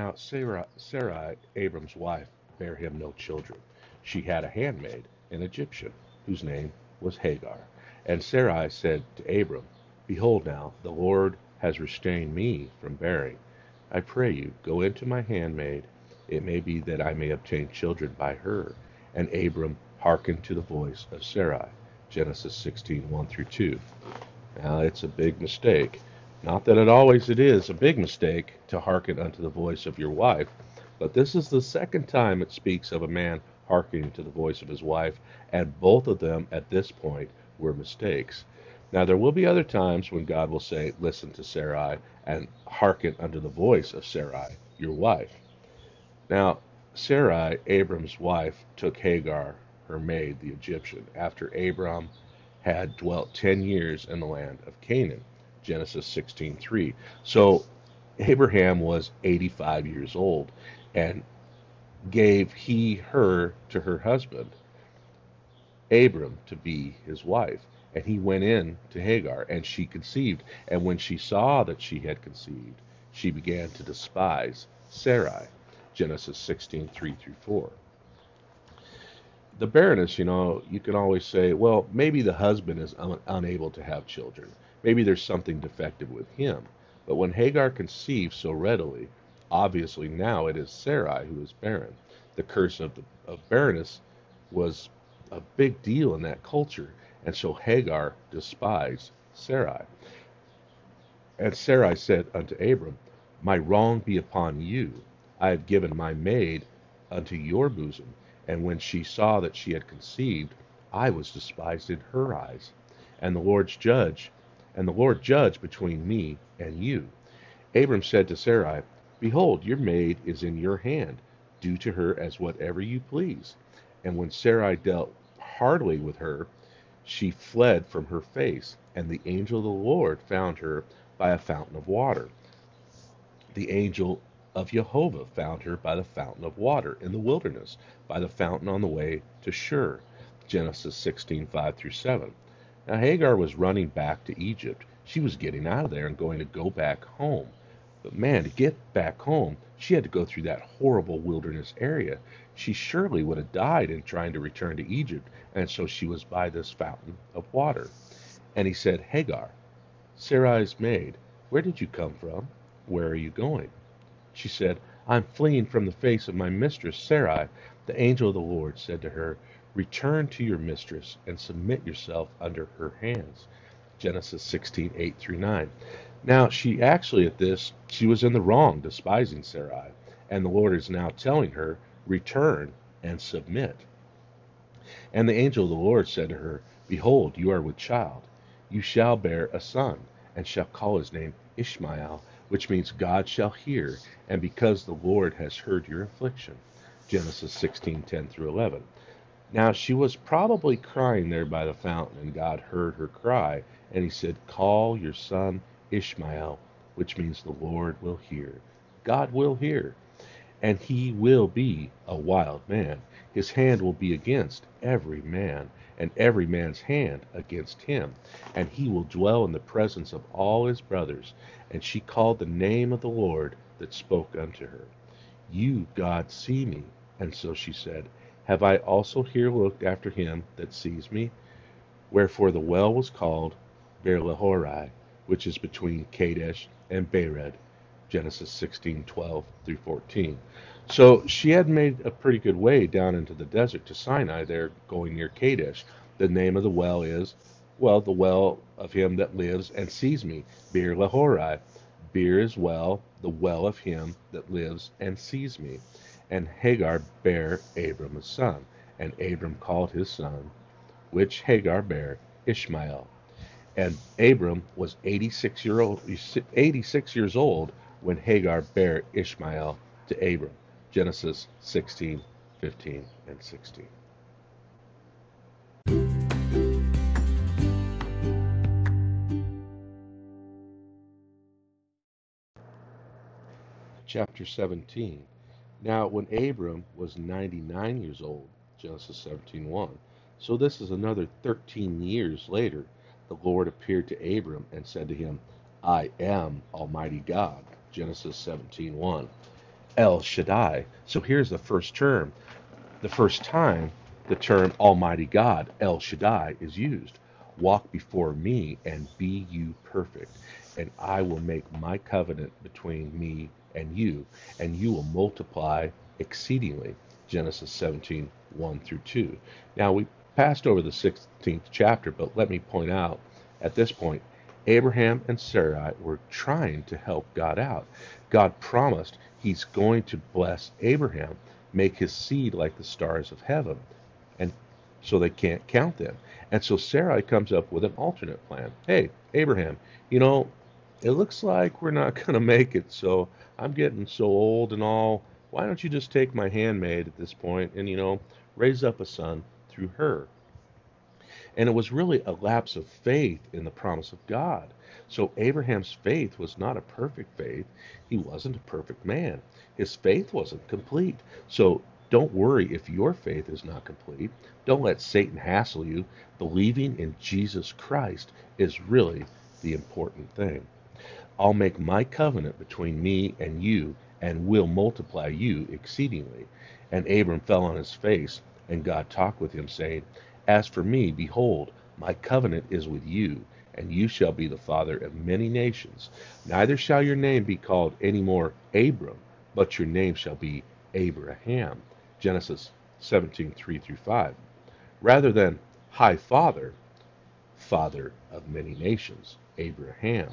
Now Sarah, Sarai, Abram's wife, bare him no children. She had a handmaid, an Egyptian, whose name was Hagar. And Sarai said to Abram, Behold now, the Lord has restrained me from bearing. I pray you, go into my handmaid. It may be that I may obtain children by her. And Abram hearkened to the voice of Sarai. Genesis 16, 1 through 2. Now, it's a big mistake. Not that it always it is a big mistake to hearken unto the voice of your wife, but this is the second time it speaks of a man hearkening to the voice of his wife, and both of them at this point were mistakes. Now there will be other times when God will say, Listen to Sarai, and hearken unto the voice of Sarai, your wife. Now, Sarai, Abram's wife, took Hagar, her maid, the Egyptian, after Abram had dwelt ten years in the land of Canaan. Genesis 16:3. So Abraham was 85 years old and gave he her to her husband Abram to be his wife and he went in to Hagar and she conceived and when she saw that she had conceived she began to despise Sarai Genesis 16:3 through 4 the barrenness, you know, you can always say, well, maybe the husband is un- unable to have children. Maybe there's something defective with him. But when Hagar conceived so readily, obviously now it is Sarai who is barren. The curse of, the, of barrenness was a big deal in that culture, and so Hagar despised Sarai. And Sarai said unto Abram, My wrong be upon you. I have given my maid unto your bosom. And when she saw that she had conceived, I was despised in her eyes. And the Lord's judge and the Lord judge between me and you. Abram said to Sarai, Behold, your maid is in your hand. Do to her as whatever you please. And when Sarai dealt hardly with her, she fled from her face, and the angel of the Lord found her by a fountain of water. The angel of Jehovah found her by the fountain of water in the wilderness, by the fountain on the way to Shur. Genesis 16:5 through 7. Now Hagar was running back to Egypt. She was getting out of there and going to go back home. But man, to get back home, she had to go through that horrible wilderness area. She surely would have died in trying to return to Egypt, and so she was by this fountain of water. And he said, Hagar, Sarai's maid, where did you come from? Where are you going? She said, I'm fleeing from the face of my mistress Sarai. The angel of the Lord said to her, Return to your mistress and submit yourself under her hands. Genesis 16, 8 through 9. Now, she actually, at this, she was in the wrong, despising Sarai. And the Lord is now telling her, Return and submit. And the angel of the Lord said to her, Behold, you are with child. You shall bear a son, and shall call his name Ishmael, which means God shall hear, and because the Lord has heard your affliction. Genesis 16, 10 through 11. Now she was probably crying there by the fountain, and God heard her cry, and he said, Call your son Ishmael, which means the Lord will hear. God will hear, and he will be a wild man. His hand will be against every man, and every man's hand against him. And he will dwell in the presence of all his brothers. And she called the name of the Lord that spoke unto her. You, God, see me. And so she said, have I also here looked after him that sees me? Wherefore the well was called Beer-lahai, which is between Kadesh and Bered. Genesis 16:12 through 14. So she had made a pretty good way down into the desert to Sinai there, going near Kadesh. The name of the well is, well, the well of him that lives and sees me, Beer-lahai. Beer is well, the well of him that lives and sees me. And Hagar bare Abram a son, and Abram called his son, which Hagar bare, Ishmael. And Abram was 86, year old, 86 years old when Hagar bare Ishmael to Abram. Genesis 16, 15, and 16. Chapter 17 now, when Abram was 99 years old, Genesis 17:1, so this is another 13 years later, the Lord appeared to Abram and said to him, I am Almighty God, Genesis 17:1. El Shaddai. So here's the first term. The first time the term Almighty God, El Shaddai, is used. Walk before me and be you perfect, and I will make my covenant between me and you, and you will multiply exceedingly. Genesis 17, 1 through 2. Now, we passed over the 16th chapter, but let me point out at this point, Abraham and Sarai were trying to help God out. God promised he's going to bless Abraham, make his seed like the stars of heaven and so they can't count them. And so Sarai comes up with an alternate plan. Hey, Abraham, you know, it looks like we're not going to make it, so I'm getting so old and all. Why don't you just take my handmaid at this point and, you know, raise up a son through her? And it was really a lapse of faith in the promise of God. So Abraham's faith was not a perfect faith. He wasn't a perfect man. His faith wasn't complete. So don't worry if your faith is not complete. Don't let Satan hassle you. Believing in Jesus Christ is really the important thing. I'll make my covenant between me and you, and will multiply you exceedingly. And Abram fell on his face, and God talked with him, saying, As for me, behold, my covenant is with you, and you shall be the father of many nations. Neither shall your name be called any more Abram, but your name shall be Abraham Genesis 17, 3 through 5, rather than High Father, Father of many nations, Abraham.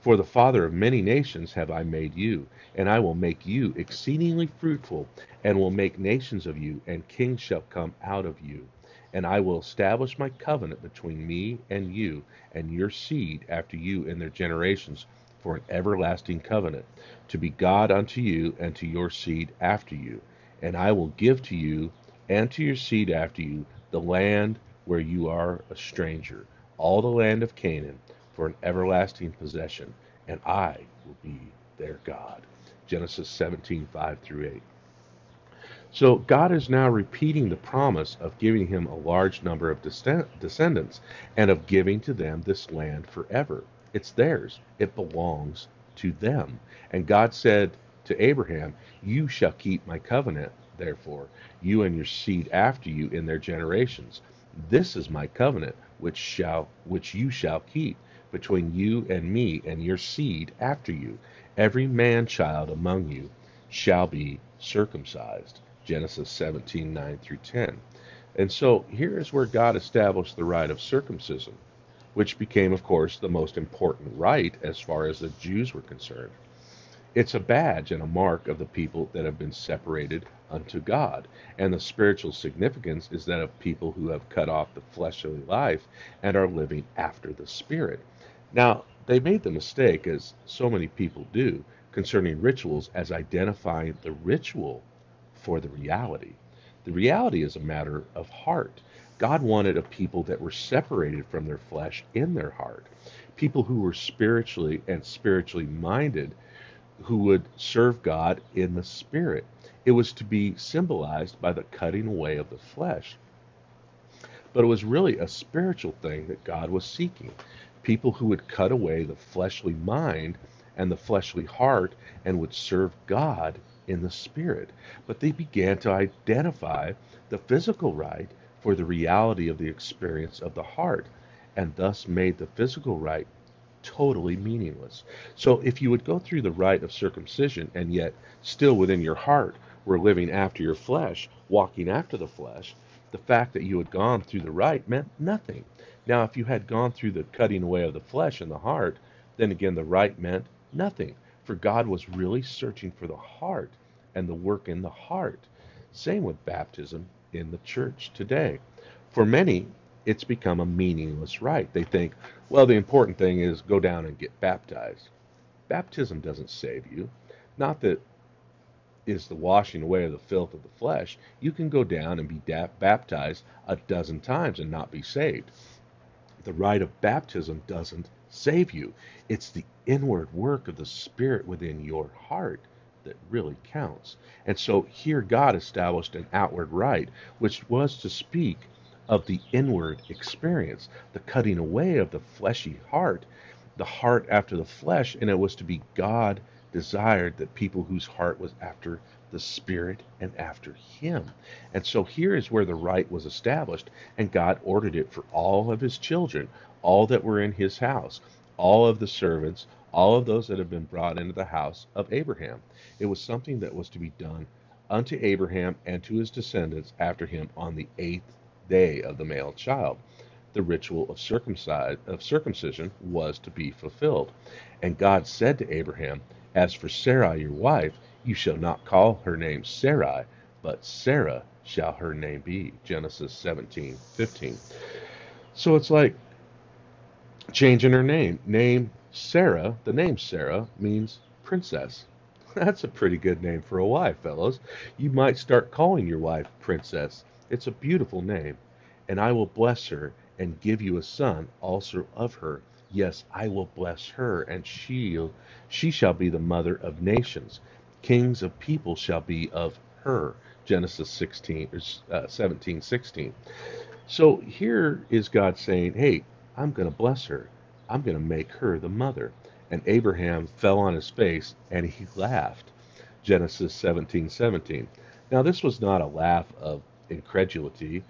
For the father of many nations have I made you, and I will make you exceedingly fruitful, and will make nations of you, and kings shall come out of you. And I will establish my covenant between me and you, and your seed after you in their generations, for an everlasting covenant, to be God unto you, and to your seed after you and I will give to you and to your seed after you the land where you are a stranger, all the land of Canaan, for an everlasting possession, and I will be their God. Genesis 17, 5 through 8. So God is now repeating the promise of giving him a large number of descendants and of giving to them this land forever. It's theirs, it belongs to them. And God said to Abraham, You shall keep my covenant, therefore, you and your seed after you in their generations. This is my covenant which shall which you shall keep between you and me and your seed after you. Every man child among you shall be circumcised. Genesis 17, 9 through 10. And so here is where God established the rite of circumcision, which became, of course, the most important rite as far as the Jews were concerned. It's a badge and a mark of the people that have been separated unto God. And the spiritual significance is that of people who have cut off the fleshly life and are living after the Spirit. Now, they made the mistake, as so many people do, concerning rituals as identifying the ritual for the reality. The reality is a matter of heart. God wanted a people that were separated from their flesh in their heart, people who were spiritually and spiritually minded who would serve God in the Spirit. It was to be symbolized by the cutting away of the flesh. But it was really a spiritual thing that God was seeking. People who would cut away the fleshly mind and the fleshly heart and would serve God in the Spirit. But they began to identify the physical rite for the reality of the experience of the heart, and thus made the physical rite totally meaningless. So if you would go through the rite of circumcision and yet still within your heart were living after your flesh, walking after the flesh, the fact that you had gone through the rite meant nothing. Now, if you had gone through the cutting away of the flesh and the heart, then again the rite meant nothing. For God was really searching for the heart and the work in the heart. Same with baptism in the church today. For many, it's become a meaningless rite. They think, well, the important thing is go down and get baptized. Baptism doesn't save you. Not that is the washing away of the filth of the flesh. You can go down and be da- baptized a dozen times and not be saved. The rite of baptism doesn't save you. It's the inward work of the Spirit within your heart that really counts. And so here God established an outward rite, which was to speak of the inward experience, the cutting away of the fleshy heart, the heart after the flesh, and it was to be God desired that people whose heart was after the Spirit and after Him. And so here is where the rite was established, and God ordered it for all of His children, all that were in His house, all of the servants, all of those that had been brought into the house of Abraham. It was something that was to be done unto Abraham and to his descendants after him on the eighth day of the male child. The ritual of, of circumcision was to be fulfilled. And God said to Abraham, As for Sarai your wife, you shall not call her name Sarai, but Sarah shall her name be. Genesis 17, 15. So it's like changing her name. Name Sarah, the name Sarah means princess. That's a pretty good name for a wife, fellows. You might start calling your wife Princess. It's a beautiful name. And I will bless her and give you a son also of her. Yes, I will bless her, and she she shall be the mother of nations. Kings of people shall be of her. Genesis 16 uh, 17, 16. So here is God saying, Hey, I'm going to bless her. I'm going to make her the mother. And Abraham fell on his face and he laughed. Genesis 17 17. Now, this was not a laugh of incredulity,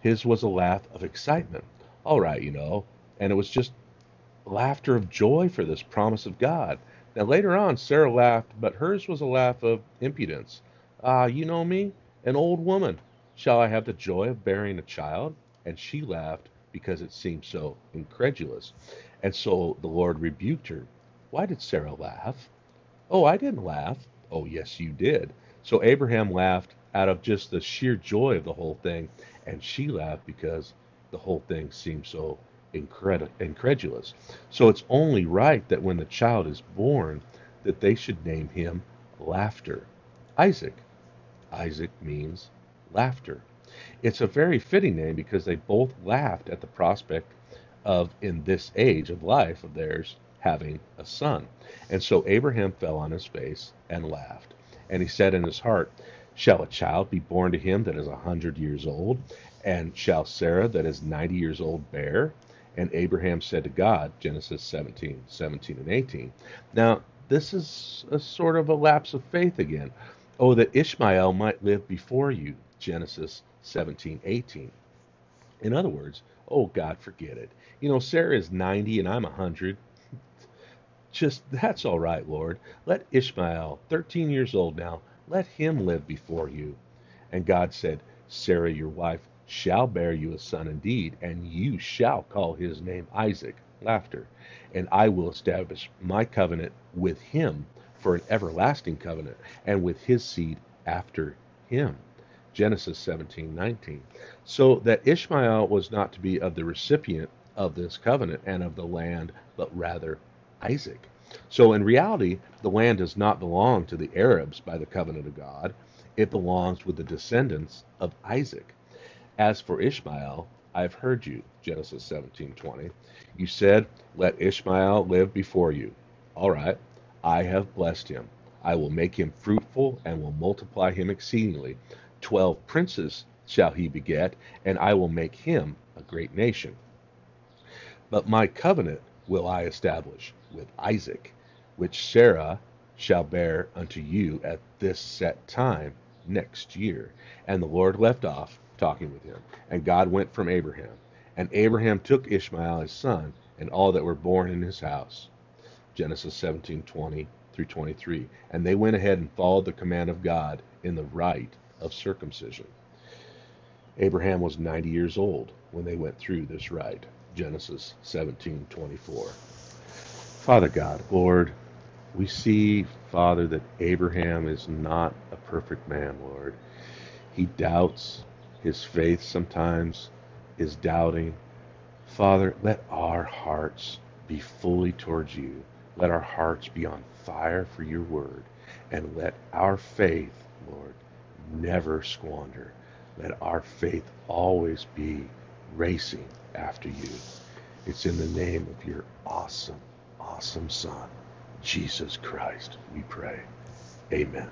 his was a laugh of excitement. All right, you know, and it was just laughter of joy for this promise of God. Now, later on, Sarah laughed, but hers was a laugh of impudence. Ah, you know me, an old woman. Shall I have the joy of bearing a child? And she laughed because it seemed so incredulous. And so the Lord rebuked her. Why did Sarah laugh? Oh, I didn't laugh. Oh, yes, you did. So Abraham laughed out of just the sheer joy of the whole thing, and she laughed because the whole thing seemed so incred- incredulous. So it's only right that when the child is born, that they should name him Laughter. Isaac. Isaac means laughter. It's a very fitting name because they both laughed at the prospect of, in this age of life of theirs, having a son. And so Abraham fell on his face and laughed. And he said in his heart, Shall a child be born to him that is a hundred years old? And shall Sarah that is ninety years old bear? And Abraham said to God, Genesis 17, 17 and 18. Now, this is a sort of a lapse of faith again. Oh, that Ishmael might live before you, Genesis 17, 18. In other words, oh God, forget it. You know, Sarah is 90 and I'm a 100. Just that's all right, Lord. Let Ishmael, 13 years old now, let him live before you. And God said, Sarah, your wife, shall bear you a son indeed, and you shall call his name Isaac. Laughter. And I will establish my covenant with him for an everlasting covenant, and with his seed after him. Genesis 17:19. So that Ishmael was not to be of the recipient of this covenant and of the land, but rather Isaac. So in reality, the land does not belong to the Arabs by the covenant of God. It belongs with the descendants of Isaac. As for Ishmael, I've heard you, Genesis 17:20. You said, "Let Ishmael live before you." All right, I have blessed him. I will make him fruitful and will multiply him exceedingly. Twelve princes shall he beget, and I will make him a great nation. But my covenant will I establish with Isaac, which Sarah shall bear unto you at this set time next year. And the Lord left off talking with him. And God went from Abraham. And Abraham took Ishmael his son, and all that were born in his house. Genesis 17 20 through 23. And they went ahead and followed the command of God in the rite of circumcision. Abraham was 90 years old when they went through this rite. Genesis 17:24. Father God, Lord, we see, Father, that Abraham is not a perfect man, Lord. He doubts, his faith sometimes is doubting. Father, let our hearts be fully towards you. Let our hearts be on fire for your word. And let our faith, Lord, never squander. Let our faith always be racing after you. It's in the name of your awesome, awesome Son, Jesus Christ, we pray. Amen.